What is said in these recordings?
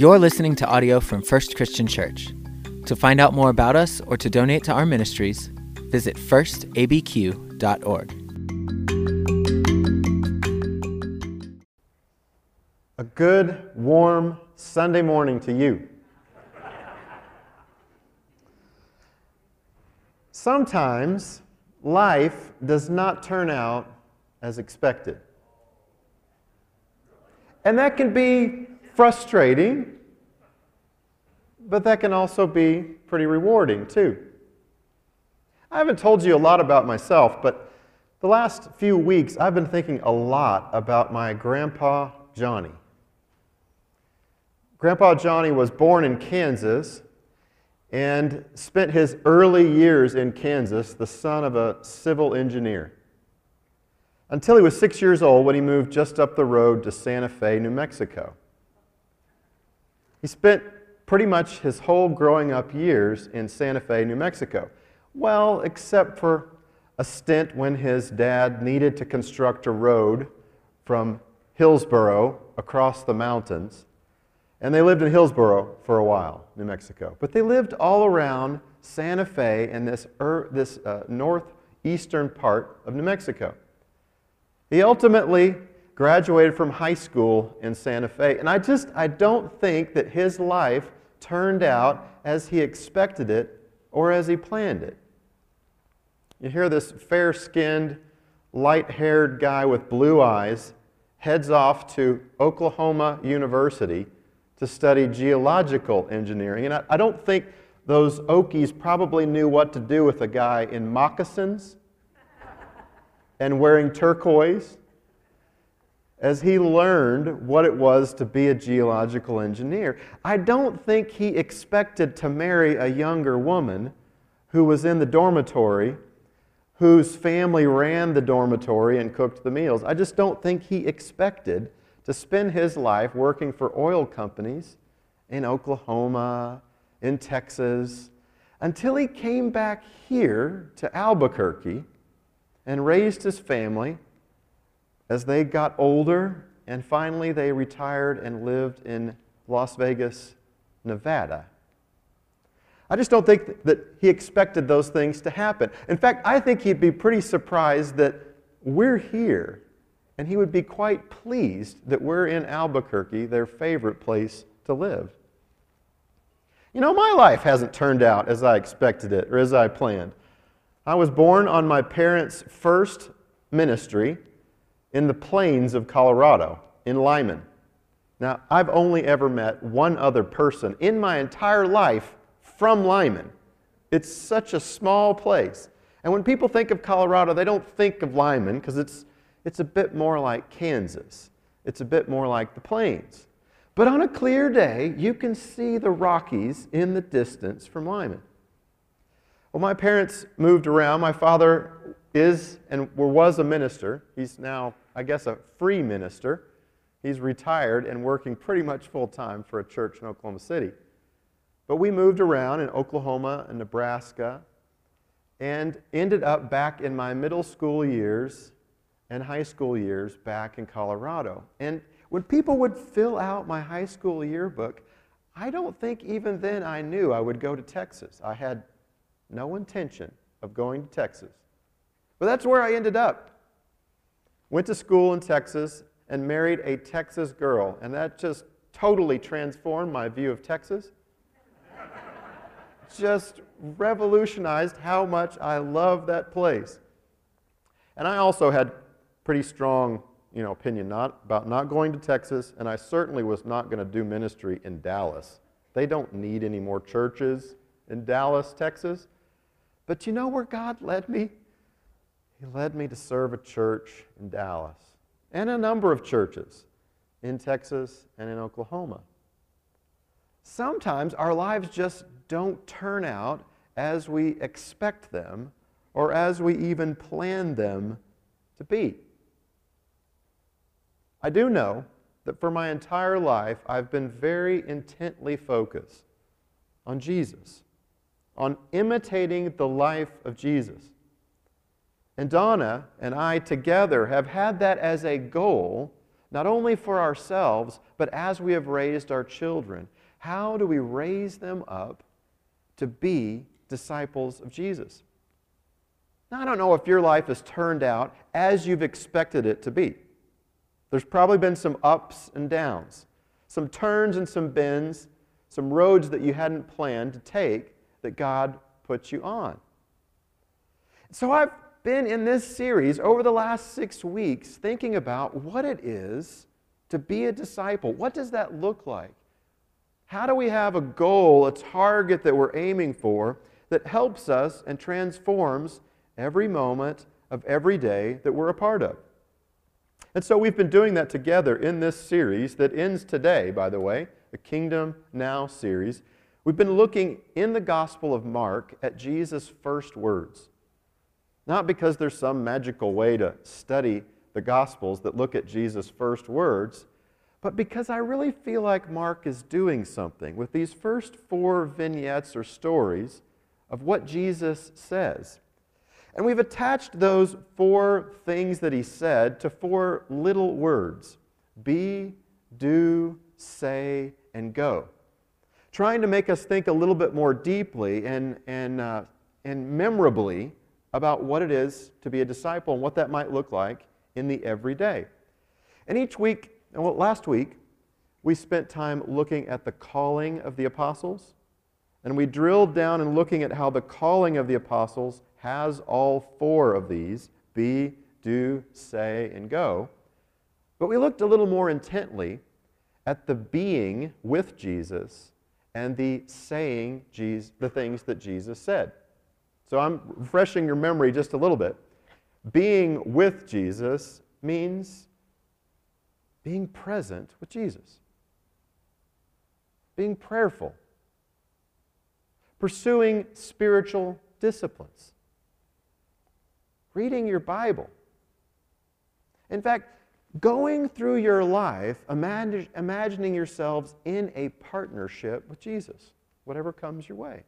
You're listening to audio from First Christian Church. To find out more about us or to donate to our ministries, visit firstabq.org. A good, warm Sunday morning to you. Sometimes life does not turn out as expected. And that can be frustrating, but that can also be pretty rewarding too. I haven't told you a lot about myself, but the last few weeks I've been thinking a lot about my grandpa Johnny. Grandpa Johnny was born in Kansas and spent his early years in Kansas, the son of a civil engineer, until he was six years old when he moved just up the road to Santa Fe, New Mexico. He spent pretty much his whole growing up years in Santa Fe, New Mexico. Well, except for a stint when his dad needed to construct a road from Hillsboro across the mountains and they lived in Hillsboro for a while, New Mexico. But they lived all around Santa Fe and this, er, this uh, northeastern part of New Mexico. He ultimately graduated from high school in Santa Fe. And I just, I don't think that his life turned out as he expected it or as he planned it. You hear this fair skinned, light haired guy with blue eyes heads off to Oklahoma University to study geological engineering. And I, I don't think those Okies probably knew what to do with a guy in moccasins and wearing turquoise as he learned what it was to be a geological engineer. I don't think he expected to marry a younger woman who was in the dormitory, whose family ran the dormitory and cooked the meals. I just don't think he expected to spend his life working for oil companies in Oklahoma, in Texas, until he came back here to Albuquerque and raised his family as they got older and finally they retired and lived in Las Vegas, Nevada. I just don't think that he expected those things to happen. In fact, I think he'd be pretty surprised that we're here and he would be quite pleased that we're in Albuquerque, their favorite place to live. You know, my life hasn't turned out as I expected it or as I planned. I was born on my parents' first ministry in the plains of Colorado, in Limon. Now, I've only ever met one other person in my entire life from Limon. It's such a small place. And when people think of Colorado, they don't think of Limon because it's it's a bit more like Kansas. It's a bit more like the plains. But on a clear day, you can see the Rockies in the distance from Limon. Well, my parents moved around. My father is and was a minister. He's now, I guess, a free minister. He's retired and working pretty much full time for a church in Oklahoma City. But we moved around in Oklahoma and Nebraska and ended up back in my middle school years and high school years back in Colorado. And when people would fill out my high school yearbook, I don't think even then I knew I would go to Texas. I had no intention of going to Texas. But that's where I ended up. Went to school in Texas and married a Texas girl, and that just totally transformed my view of Texas. just revolutionized how much I love that place. And I also had pretty strong you know, opinion not, about not going to Texas, and I certainly was not going to do ministry in Dallas. They don't need any more churches in Dallas, Texas. But you know where God led me? He led me to serve a church in Dallas and a number of churches in Texas and in Oklahoma. Sometimes our lives just don't turn out as we expect them or as we even plan them to be. I do know that for my entire life, I've been very intently focused on Jesus, on imitating the life of Jesus. And Donna and I together have had that as a goal not only for ourselves, but as we have raised our children. How do we raise them up to be disciples of Jesus? Now, I don't know if your life has turned out as you've expected it to be. There's probably been some ups and downs, some turns and some bends, some roads that you hadn't planned to take that God put you on. So I've been in this series over the last six weeks thinking about what it is to be a disciple. What does that look like? How do we have a goal, a target that we're aiming for that helps us and transforms every moment of every day that we're a part of? And so we've been doing that together in this series that ends today, by the way, the Kingdom Now series. We've been looking in the Gospel of Mark at Jesus' first words. Not because there's some magical way to study the Gospels that look at Jesus' first words, but because I really feel like Mark is doing something with these first four vignettes or stories of what Jesus says. And we've attached those four things that he said to four little words be, do, say, and go. Trying to make us think a little bit more deeply and, and, uh, and memorably about what it is to be a disciple and what that might look like in the everyday. And each week, well, last week, we spent time looking at the calling of the apostles, and we drilled down and looking at how the calling of the apostles has all four of these be, do, say, and go. But we looked a little more intently at the being with Jesus and the saying the things that Jesus said. So I'm refreshing your memory just a little bit. Being with Jesus means being present with Jesus, being prayerful, pursuing spiritual disciplines, reading your Bible. In fact, going through your life, imagining yourselves in a partnership with Jesus, whatever comes your way.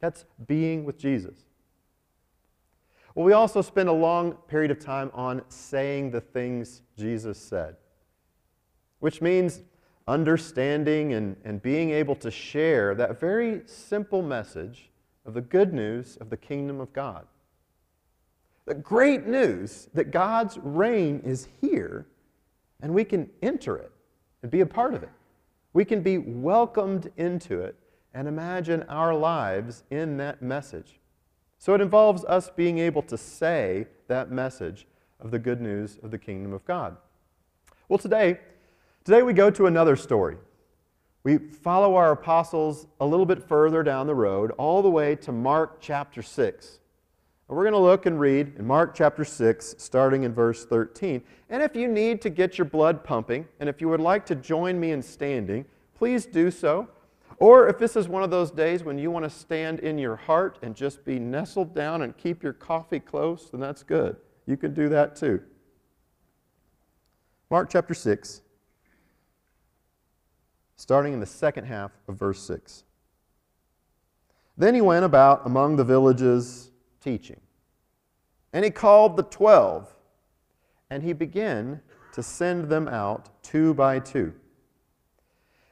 That's being with Jesus. Well, we also spend a long period of time on saying the things Jesus said, which means understanding and, and being able to share that very simple message of the good news of the kingdom of God. The great news that God's reign is here and we can enter it and be a part of it. We can be welcomed into it and imagine our lives in that message. So it involves us being able to say that message of the good news of the kingdom of God. Well, today, today we go to another story. We follow our apostles a little bit further down the road, all the way to Mark chapter 6. And we're going to look and read in Mark chapter 6, starting in verse 13. And if you need to get your blood pumping, and if you would like to join me in standing, please do so. Or if this is one of those days when you want to stand in your heart and just be nestled down and keep your coffee close, then that's good. You can do that too. Mark chapter 6, starting in the second half of verse 6. Then he went about among the villages teaching. And he called the twelve, and he began to send them out two by two.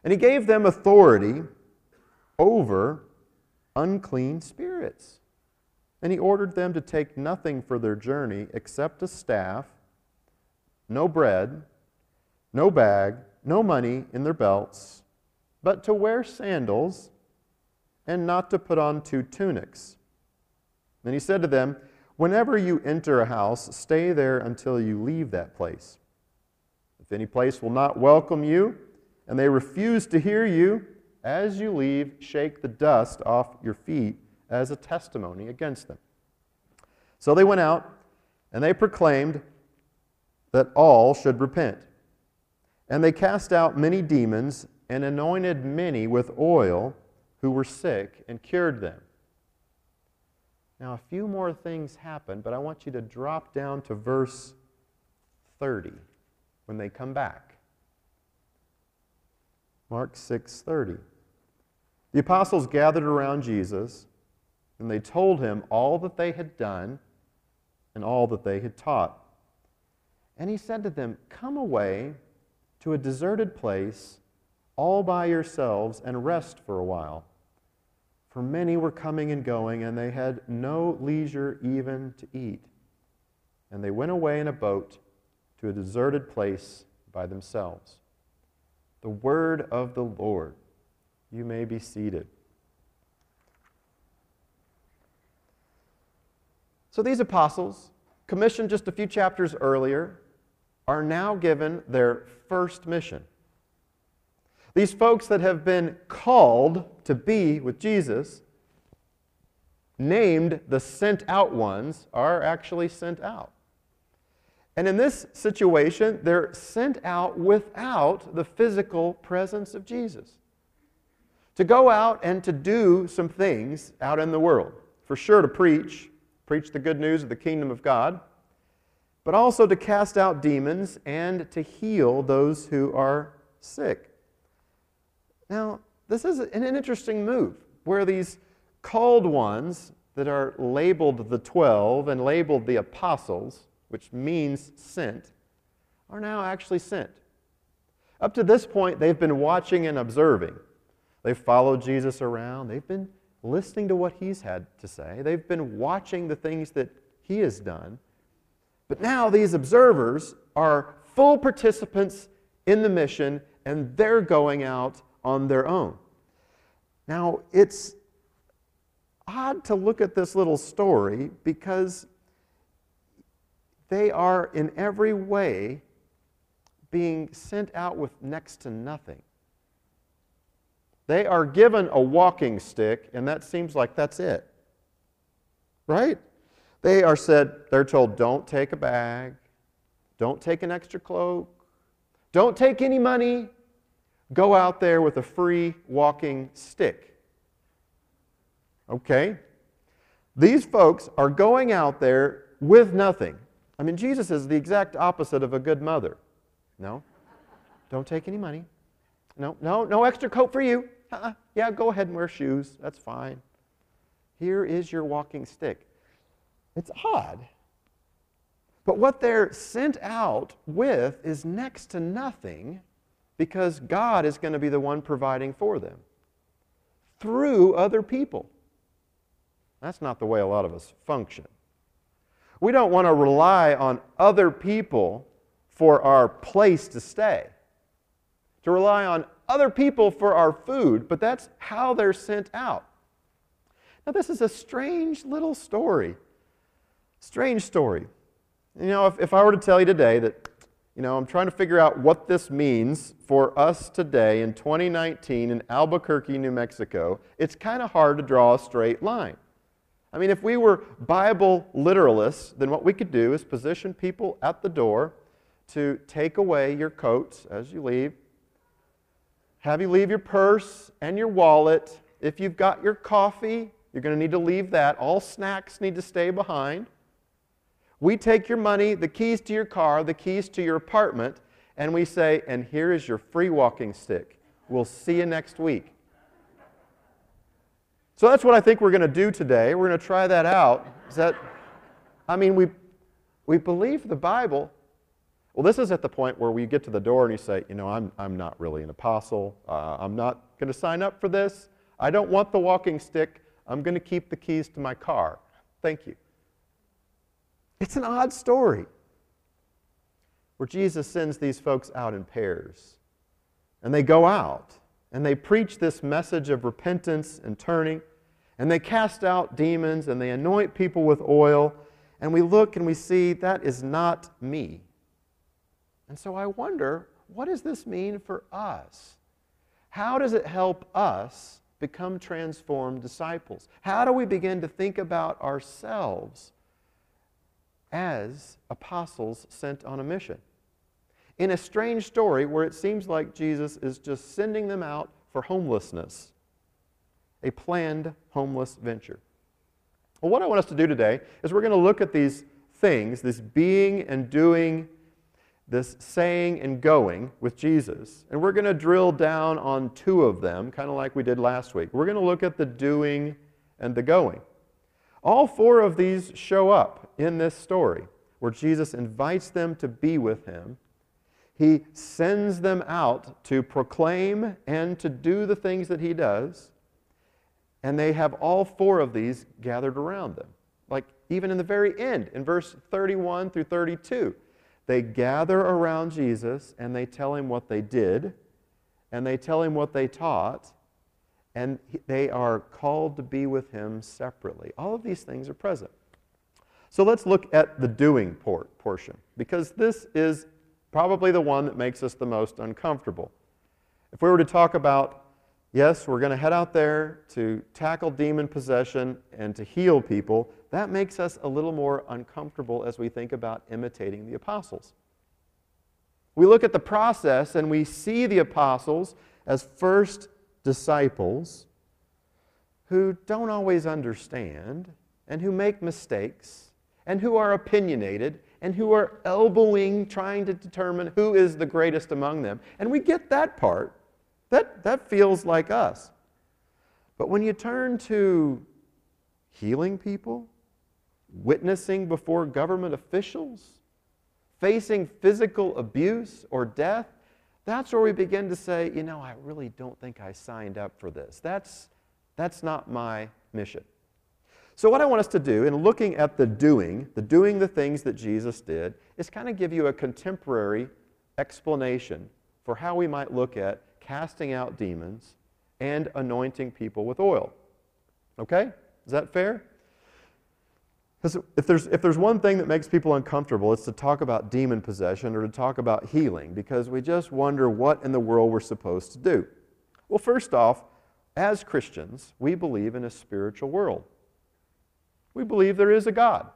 And he gave them authority over unclean spirits. And he ordered them to take nothing for their journey except a staff, no bread, no bag, no money in their belts, but to wear sandals and not to put on two tunics. Then he said to them, Whenever you enter a house, stay there until you leave that place. If any place will not welcome you, and they refuse to hear you, as you leave, shake the dust off your feet as a testimony against them. So they went out and they proclaimed that all should repent. And they cast out many demons and anointed many with oil who were sick and cured them. Now, a few more things happen, but I want you to drop down to verse 30 when they come back. Mark 6:30. The apostles gathered around Jesus and they told him all that they had done and all that they had taught. And he said to them, Come away to a deserted place all by yourselves and rest for a while. For many were coming and going, and they had no leisure even to eat. And they went away in a boat to a deserted place by themselves. The word of the Lord. You may be seated. So these apostles, commissioned just a few chapters earlier, are now given their first mission. These folks that have been called to be with Jesus, named the sent out ones, are actually sent out. And in this situation, they're sent out without the physical presence of Jesus. To go out and to do some things out in the world. For sure, to preach, preach the good news of the kingdom of God, but also to cast out demons and to heal those who are sick. Now, this is an interesting move where these called ones that are labeled the 12 and labeled the apostles which means sent, are now actually sent. Up to this point, they've been watching and observing. They've followed Jesus around. They've been listening to what he's had to say. They've been watching the things that he has done. But now these observers are full participants in the mission and they're going out on their own. Now, it's odd to look at this little story because they are in every way being sent out with next to nothing. They are given a walking stick, and that seems like that's it. Right? They are said, they're told, don't take a bag, don't take an extra cloak, don't take any money, go out there with a free walking stick. Okay? These folks are going out there with nothing. I mean, Jesus is the exact opposite of a good mother. No, don't take any money. No, no, no extra coat for you. Uh-uh. Yeah, go ahead and wear shoes. That's fine. Here is your walking stick. It's odd. But what they're sent out with is next to nothing because God is going to be the one providing for them through other people. That's not the way a lot of us function. We don't want to rely on other people for our place to stay, to rely on other people for our food, but that's how they're sent out. Now, this is a strange little story. Strange story. You know, if, if I were to tell you today that, you know, I'm trying to figure out what this means for us today in 2019 in Albuquerque, New Mexico, it's kind of hard to draw a straight line. I mean, if we were Bible literalists, then what we could do is position people at the door to take away your coats as you leave, have you leave your purse and your wallet. If you've got your coffee, you're going to need to leave that. All snacks need to stay behind. We take your money, the keys to your car, the keys to your apartment, and we say, and here is your free walking stick. We'll see you next week. So that's what I think we're going to do today. We're going to try that out. Is that, I mean, we, we believe the Bible. Well, this is at the point where we get to the door and you say, you know, I'm, I'm not really an apostle. Uh, I'm not going to sign up for this. I don't want the walking stick. I'm going to keep the keys to my car. Thank you. It's an odd story where Jesus sends these folks out in pairs. And they go out and they preach this message of repentance and turning, and they cast out demons and they anoint people with oil, and we look and we see that is not me. And so I wonder, what does this mean for us? How does it help us become transformed disciples? How do we begin to think about ourselves as apostles sent on a mission? in a strange story where it seems like Jesus is just sending them out for homelessness, a planned homeless venture. Well, what I want us to do today is we're going to look at these things, this being and doing, this saying and going with Jesus, and we're going to drill down on two of them, kind of like we did last week. We're going to look at the doing and the going. All four of these show up in this story. where Jesus invites them to be with him. He sends them out to proclaim and to do the things that he does. And they have all four of these gathered around them. Like even in the very end, in verse 31 through 32, they gather around Jesus and they tell him what they did and they tell him what they taught and they are called to be with him separately. All of these things are present. So let's look at the doing port portion, because this is probably the one that makes us the most uncomfortable. If we were to talk about, yes, we're going to head out there to tackle demon possession and to heal people, that makes us a little more uncomfortable as we think about imitating the apostles. We look at the process and we see the apostles as first disciples who don't always understand and who make mistakes and who are opinionated and who are elbowing, trying to determine who is the greatest among them. And we get that part. That, that feels like us. But when you turn to healing people, witnessing before government officials, facing physical abuse or death, that's where we begin to say, you know, I really don't think I signed up for this. That's, that's not my mission. So, what I want us to do in looking at the doing, the doing the things that Jesus did, is kind of give you a contemporary explanation for how we might look at casting out demons and anointing people with oil. Okay? Is that fair? Because if there's, if there's one thing that makes people uncomfortable, it's to talk about demon possession or to talk about healing because we just wonder what in the world we're supposed to do. Well, first off, as Christians, we believe in a spiritual world. We believe there is a God.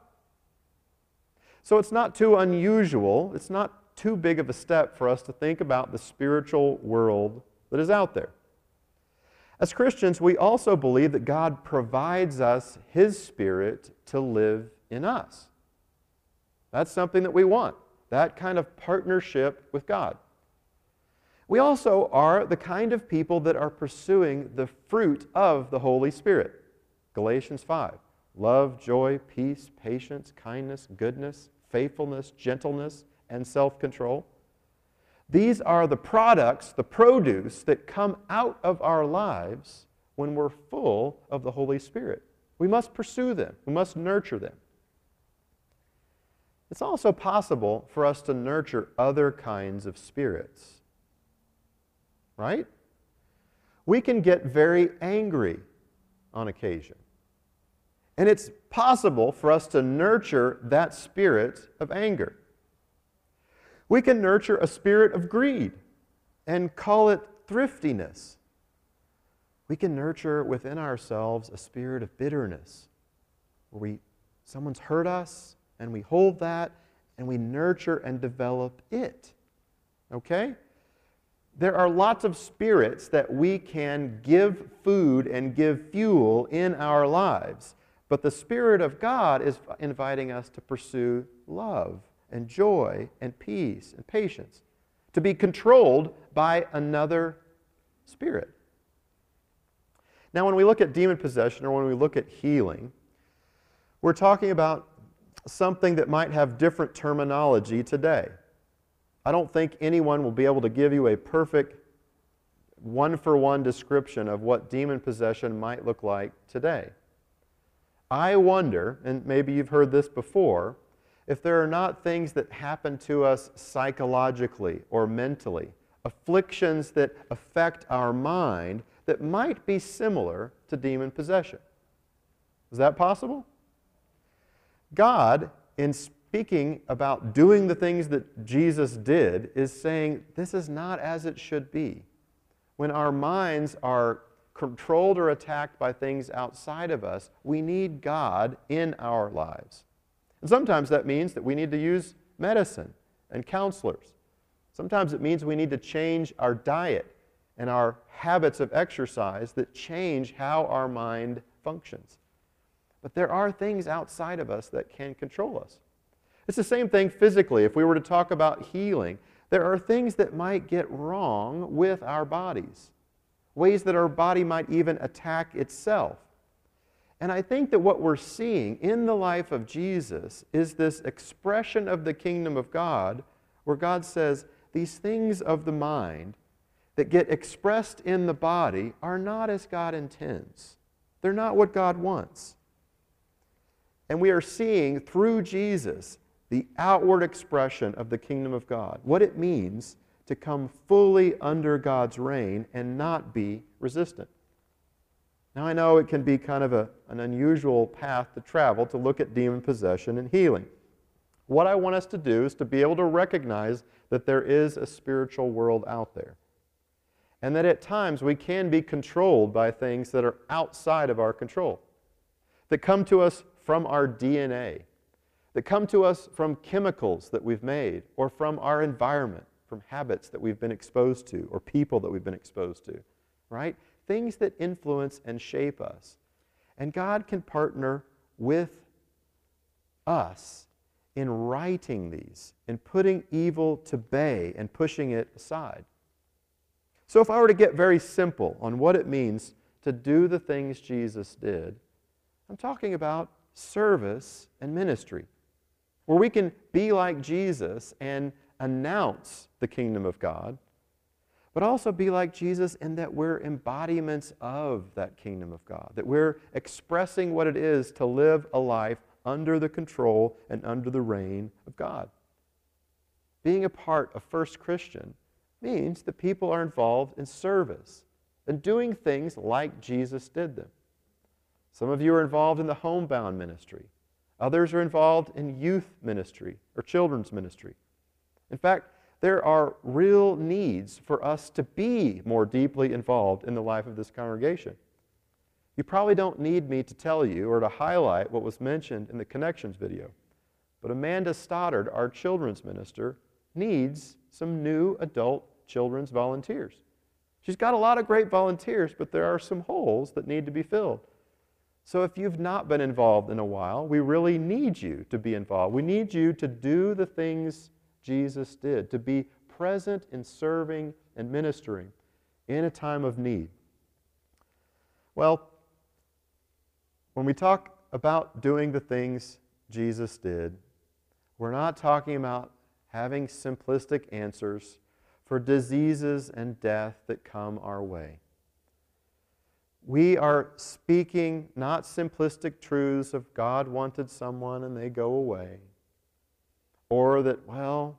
So it's not too unusual, it's not too big of a step for us to think about the spiritual world that is out there. As Christians, we also believe that God provides us His Spirit to live in us. That's something that we want, that kind of partnership with God. We also are the kind of people that are pursuing the fruit of the Holy Spirit. Galatians 5 love, joy, peace, patience, kindness, goodness, faithfulness, gentleness, and self control. These are the products, the produce that come out of our lives when we're full of the Holy Spirit. We must pursue them, we must nurture them. It's also possible for us to nurture other kinds of spirits. Right? We can get very angry on occasion. And it's possible for us to nurture that spirit of anger. We can nurture a spirit of greed and call it thriftiness. We can nurture within ourselves a spirit of bitterness where we, someone's hurt us and we hold that and we nurture and develop it. Okay? There are lots of spirits that we can give food and give fuel in our lives. But the Spirit of God is inviting us to pursue love and joy and peace and patience, to be controlled by another spirit. Now, when we look at demon possession or when we look at healing, we're talking about something that might have different terminology today. I don't think anyone will be able to give you a perfect one for one description of what demon possession might look like today. I wonder, and maybe you've heard this before, if there are not things that happen to us psychologically or mentally, afflictions that affect our mind that might be similar to demon possession. Is that possible? God, in speaking about doing the things that Jesus did, is saying this is not as it should be. When our minds are controlled or attacked by things outside of us, we need God in our lives. And sometimes that means that we need to use medicine and counselors. Sometimes it means we need to change our diet and our habits of exercise that change how our mind functions. But there are things outside of us that can control us. It's the same thing physically. If we were to talk about healing, there are things that might get wrong with our bodies ways that our body might even attack itself. And I think that what we're seeing in the life of Jesus is this expression of the kingdom of God where God says, These things of the mind that get expressed in the body are not as God intends. They're not what God wants. And we are seeing through Jesus the outward expression of the kingdom of God, what it means to come fully under God's reign and not be resistant. Now, I know it can be kind of a, an unusual path to travel to look at demon possession and healing. What I want us to do is to be able to recognize that there is a spiritual world out there. And that at times we can be controlled by things that are outside of our control, that come to us from our DNA, that come to us from chemicals that we've made, or from our environment, from habits that we've been exposed to, or people that we've been exposed to, right? Things that influence and shape us. And God can partner with us in righting these, in putting evil to bay and pushing it aside. So, if I were to get very simple on what it means to do the things Jesus did, I'm talking about service and ministry, where we can be like Jesus and announce the kingdom of God but also be like Jesus in that we're embodiments of that kingdom of God, that we're expressing what it is to live a life under the control and under the reign of God. Being a part of First Christian means that people are involved in service and doing things like Jesus did them. Some of you are involved in the homebound ministry. Others are involved in youth ministry or children's ministry. In fact, there are real needs for us to be more deeply involved in the life of this congregation. You probably don't need me to tell you or to highlight what was mentioned in the connections video, but Amanda Stoddard, our children's minister, needs some new adult children's volunteers. She's got a lot of great volunteers, but there are some holes that need to be filled. So if you've not been involved in a while, we really need you to be involved. We need you to do the things Jesus did, to be present in serving and ministering in a time of need. Well, when we talk about doing the things Jesus did, we're not talking about having simplistic answers for diseases and death that come our way. We are speaking not simplistic truths of God wanted someone and they go away or that, well,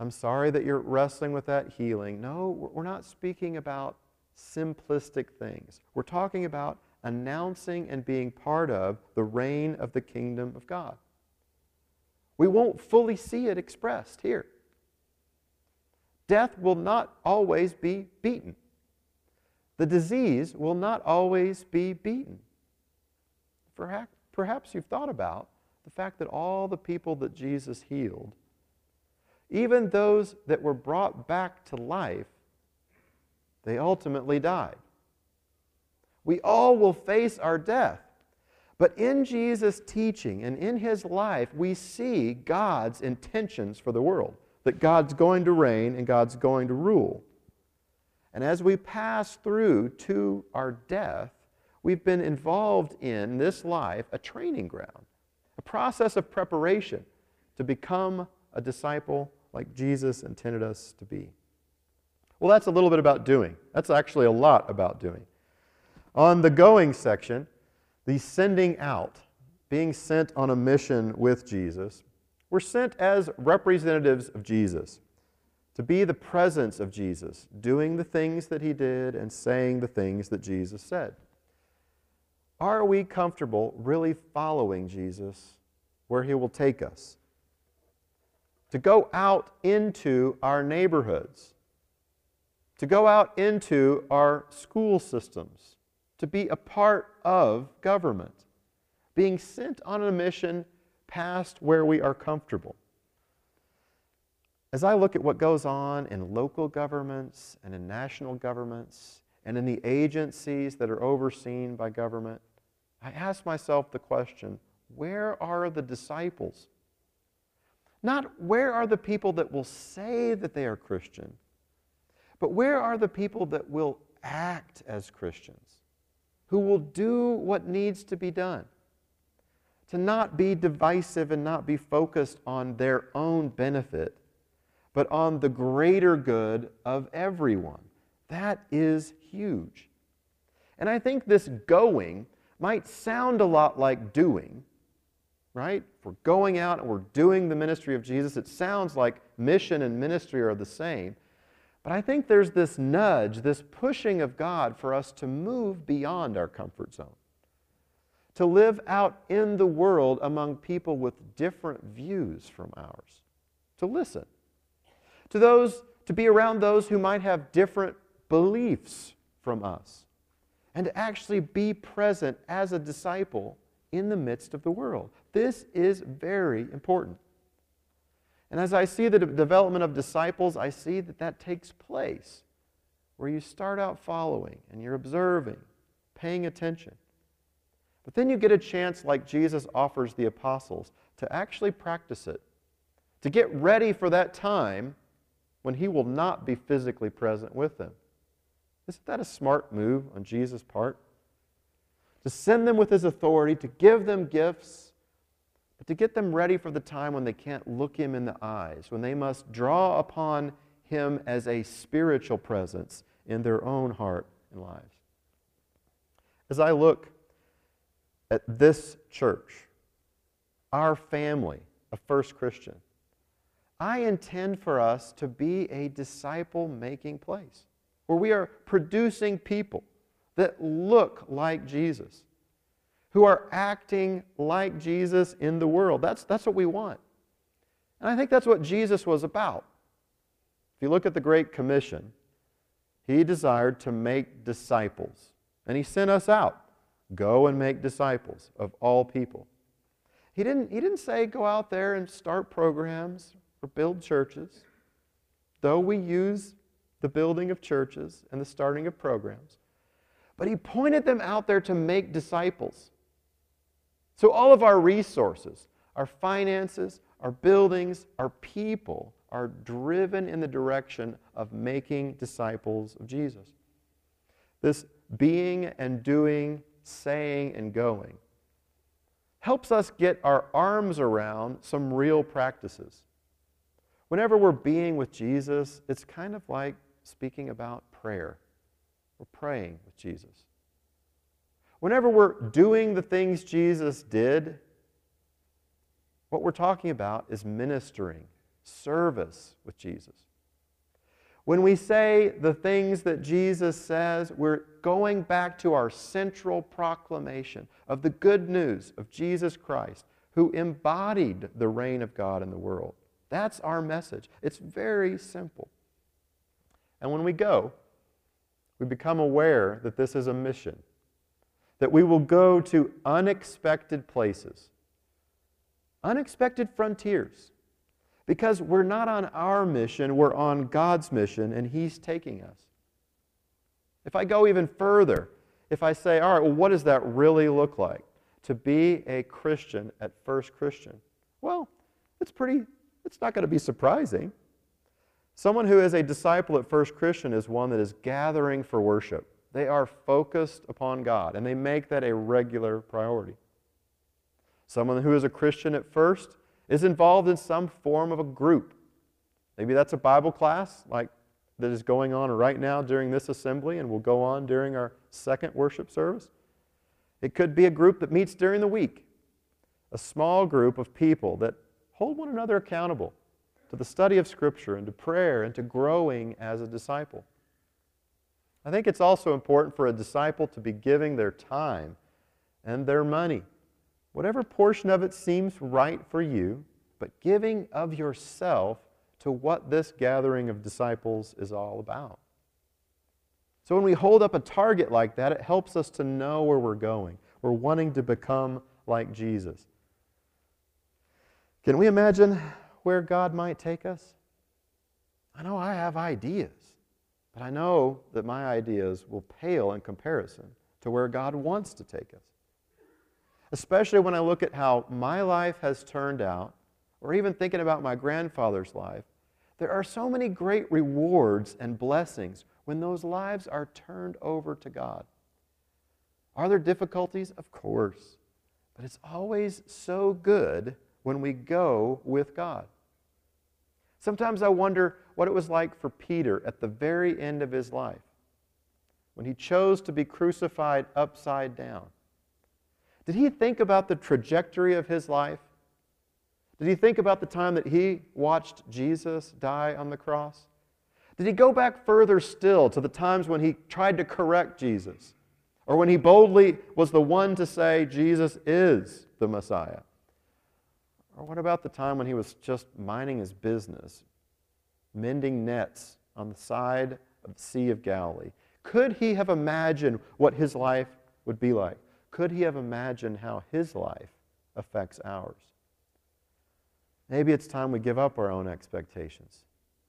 I'm sorry that you're wrestling with that healing. No, we're not speaking about simplistic things. We're talking about announcing and being part of the reign of the kingdom of God. We won't fully see it expressed here. Death will not always be beaten. The disease will not always be beaten. Perhaps you've thought about the fact that all the people that Jesus healed, even those that were brought back to life, they ultimately died. We all will face our death. But in Jesus' teaching and in his life, we see God's intentions for the world that God's going to reign and God's going to rule. And as we pass through to our death, we've been involved in this life a training ground a process of preparation to become a disciple like Jesus intended us to be. Well, that's a little bit about doing. That's actually a lot about doing. On the going section, the sending out, being sent on a mission with Jesus, we're sent as representatives of Jesus to be the presence of Jesus, doing the things that he did and saying the things that Jesus said. Are we comfortable really following Jesus where he will take us? To go out into our neighborhoods, to go out into our school systems, to be a part of government, being sent on a mission past where we are comfortable. As I look at what goes on in local governments and in national governments and in the agencies that are overseen by government, I ask myself the question where are the disciples? Not where are the people that will say that they are Christian, but where are the people that will act as Christians? who will do what needs to be done. To not be divisive and not be focused on their own benefit, but on the greater good of everyone. That is huge. And I think this going might sound a lot like doing, right? If we're going out and we're doing the ministry of Jesus, it sounds like mission and ministry are the same. But I think there's this nudge, this pushing of God for us to move beyond our comfort zone, to live out in the world among people with different views from ours, to listen, to those, to be around those who might have different beliefs from us, and to actually be present as a disciple in the midst of the world. This is very important. And as I see the de- development of disciples, I see that that takes place where you start out following and you're observing, paying attention. But then you get a chance, like Jesus offers the apostles, to actually practice it, to get ready for that time when he will not be physically present with them. Isn't that a smart move on Jesus' part? To send them with his authority, to give them gifts, but to get them ready for the time when they can't look him in the eyes, when they must draw upon him as a spiritual presence in their own heart and lives. As I look at this church, our family of First Christian, I intend for us to be a disciple making place where we are producing people that look like Jesus who are acting like Jesus in the world. That's, that's what we want. And I think that's what Jesus was about. If you look at the Great Commission, he desired to make disciples. And he sent us out go and make disciples of all people. He didn't, he didn't say go out there and start programs or build churches, though we use the building of churches and the starting of programs. But he pointed them out there to make disciples. So, all of our resources, our finances, our buildings, our people are driven in the direction of making disciples of Jesus. This being and doing, saying and going helps us get our arms around some real practices. Whenever we're being with Jesus, it's kind of like speaking about prayer. We're praying with Jesus. Whenever we're doing the things Jesus did, what we're talking about is ministering, service with Jesus. When we say the things that Jesus says, we're going back to our central proclamation of the good news of Jesus Christ, who embodied the reign of God in the world. That's our message. It's very simple. And when we go, we become aware that this is a mission that we will go to unexpected places, unexpected frontiers, because we're not on our mission, we're on God's mission, and He's taking us. If I go even further, if I say, all right, well, what does that really look like to be a Christian at First Christian? Well, it's pretty, it's not going to be surprising. Someone who is a disciple at First Christian is one that is gathering for worship. They are focused upon God, and they make that a regular priority. Someone who is a Christian at first is involved in some form of a group. Maybe that's a Bible class, like that is going on right now during this assembly and will go on during our second worship service. It could be a group that meets during the week, a small group of people that hold one another accountable to the study of Scripture and to prayer and to growing as a disciple. I think it's also important for a disciple to be giving their time and their money, whatever portion of it seems right for you, but giving of yourself to what this gathering of disciples is all about. So when we hold up a target like that, it helps us to know where we're going. We're wanting to become like Jesus. Can we imagine where God might take us? I know I have ideas. But I know that my ideas will pale in comparison to where God wants to take us. Especially when I look at how my life has turned out, or even thinking about my grandfather's life, there are so many great rewards and blessings when those lives are turned over to God. Are there difficulties? Of course. But it's always so good when we go with God. Sometimes I wonder what it was like for Peter at the very end of his life when he chose to be crucified upside down. Did he think about the trajectory of his life? Did he think about the time that he watched Jesus die on the cross? Did he go back further still to the times when he tried to correct Jesus? Or when he boldly was the one to say, Jesus is the Messiah? Or what about the time when he was just minding his business, mending nets on the side of the Sea of Galilee? Could he have imagined what his life would be like? Could he have imagined how his life affects ours? Maybe it's time we give up our own expectations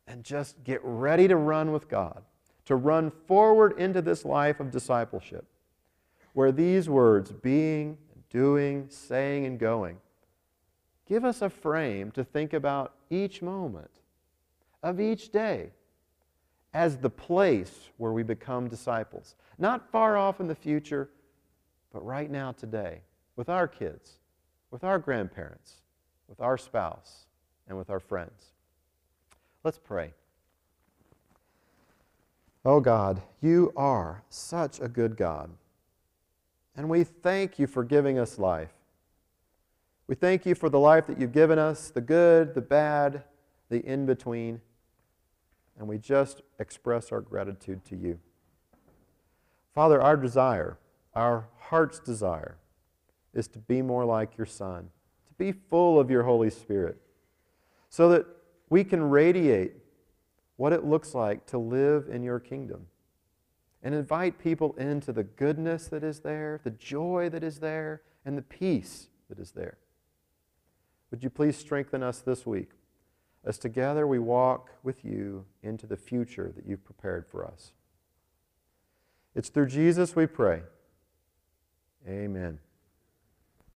and just get ready to run with God, to run forward into this life of discipleship, where these words, being, doing, saying, and going, give us a frame to think about each moment of each day as the place where we become disciples. Not far off in the future, but right now, today, with our kids, with our grandparents, with our spouse, and with our friends. Let's pray. Oh God, you are such a good God. And we thank you for giving us life. We thank you for the life that you've given us, the good, the bad, the in between. And we just express our gratitude to you. Father, our desire, our heart's desire, is to be more like your Son, to be full of your Holy Spirit, so that we can radiate what it looks like to live in your kingdom and invite people into the goodness that is there, the joy that is there, and the peace that is there. Would you please strengthen us this week as together we walk with you into the future that you've prepared for us? It's through Jesus we pray. Amen.